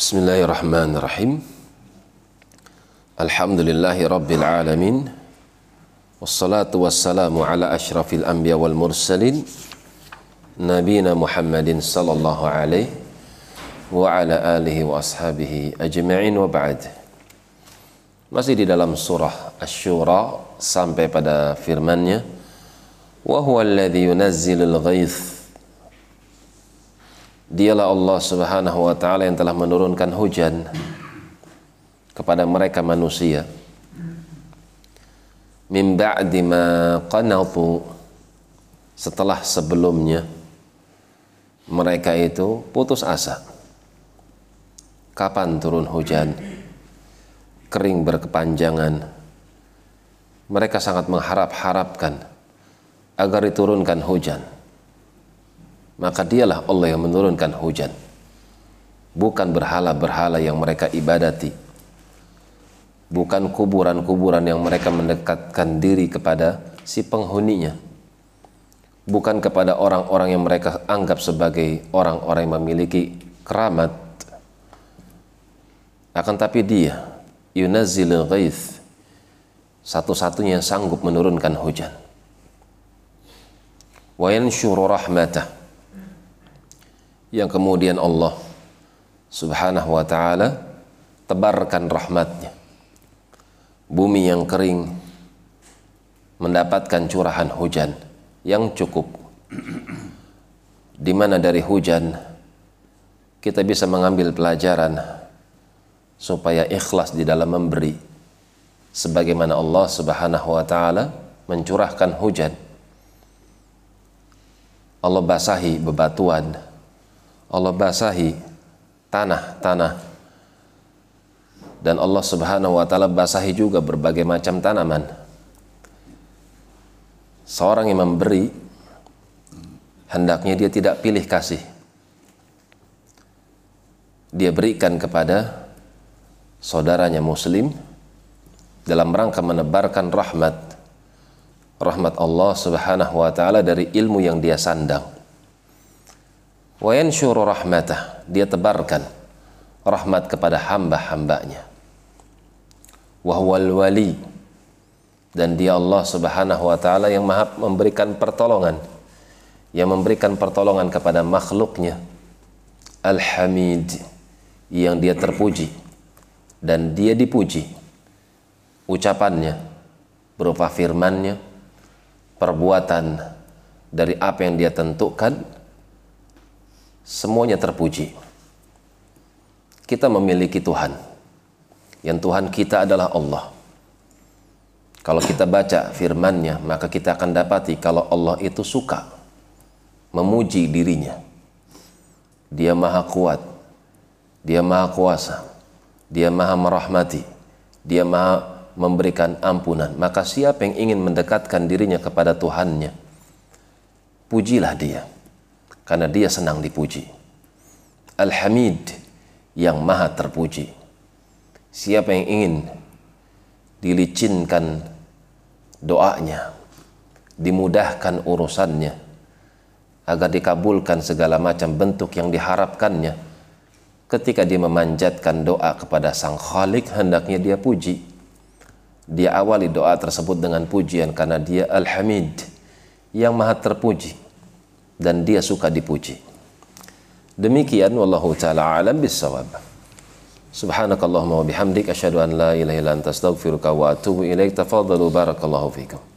بسم الله الرحمن الرحيم الحمد لله رب العالمين والصلاة والسلام على أشرف الأنبياء والمرسلين نبينا محمد صلى الله عليه وعلى آله وأصحابه أجمعين وبعد Masih di dalam surah الشورى sampai pada firmannya وهو الذي ينزل الغيث Dialah Allah Subhanahu wa taala yang telah menurunkan hujan kepada mereka manusia. Min ba'di ma qanatu setelah sebelumnya mereka itu putus asa. Kapan turun hujan? Kering berkepanjangan. Mereka sangat mengharap-harapkan agar diturunkan hujan maka dialah Allah yang menurunkan hujan. Bukan berhala-berhala yang mereka ibadati. Bukan kuburan-kuburan yang mereka mendekatkan diri kepada si penghuninya. Bukan kepada orang-orang yang mereka anggap sebagai orang-orang yang memiliki keramat. Akan tapi dia yunazzilul ghaith satu-satunya yang sanggup menurunkan hujan. Wa yanshuru rahmatah yang kemudian Allah subhanahu wa ta'ala tebarkan rahmatnya. Bumi yang kering mendapatkan curahan hujan yang cukup. Di mana dari hujan kita bisa mengambil pelajaran supaya ikhlas di dalam memberi. Sebagaimana Allah Subhanahu wa taala mencurahkan hujan. Allah basahi bebatuan Allah basahi tanah-tanah dan Allah Subhanahu wa taala basahi juga berbagai macam tanaman. Seorang yang memberi hendaknya dia tidak pilih kasih. Dia berikan kepada saudaranya muslim dalam rangka menebarkan rahmat rahmat Allah Subhanahu wa taala dari ilmu yang dia sandang wa dia tebarkan rahmat kepada hamba-hambanya. Wa dan dia Allah Subhanahu wa taala yang Maha memberikan pertolongan. Yang memberikan pertolongan kepada makhluknya. Al-Hamid. Yang dia terpuji. Dan dia dipuji. Ucapannya berupa firmannya. Perbuatan dari apa yang dia tentukan semuanya terpuji. Kita memiliki Tuhan. Yang Tuhan kita adalah Allah. Kalau kita baca firman-Nya, maka kita akan dapati kalau Allah itu suka memuji dirinya. Dia maha kuat, dia maha kuasa, dia maha merahmati, dia maha memberikan ampunan. Maka siapa yang ingin mendekatkan dirinya kepada Tuhannya, pujilah dia karena dia senang dipuji. Al-Hamid yang maha terpuji. Siapa yang ingin dilicinkan doanya, dimudahkan urusannya, agar dikabulkan segala macam bentuk yang diharapkannya, ketika dia memanjatkan doa kepada Sang Khalik, hendaknya dia puji. Dia awali doa tersebut dengan pujian karena dia Al-Hamid yang maha terpuji dan dia suka dipuji. Demikian wallahu taala alam bisawab. Subhanakallahumma wa bihamdik asyhadu an la ilaha illa anta astaghfiruka wa atubu ilaik. Tafadhalu barakallahu fikum.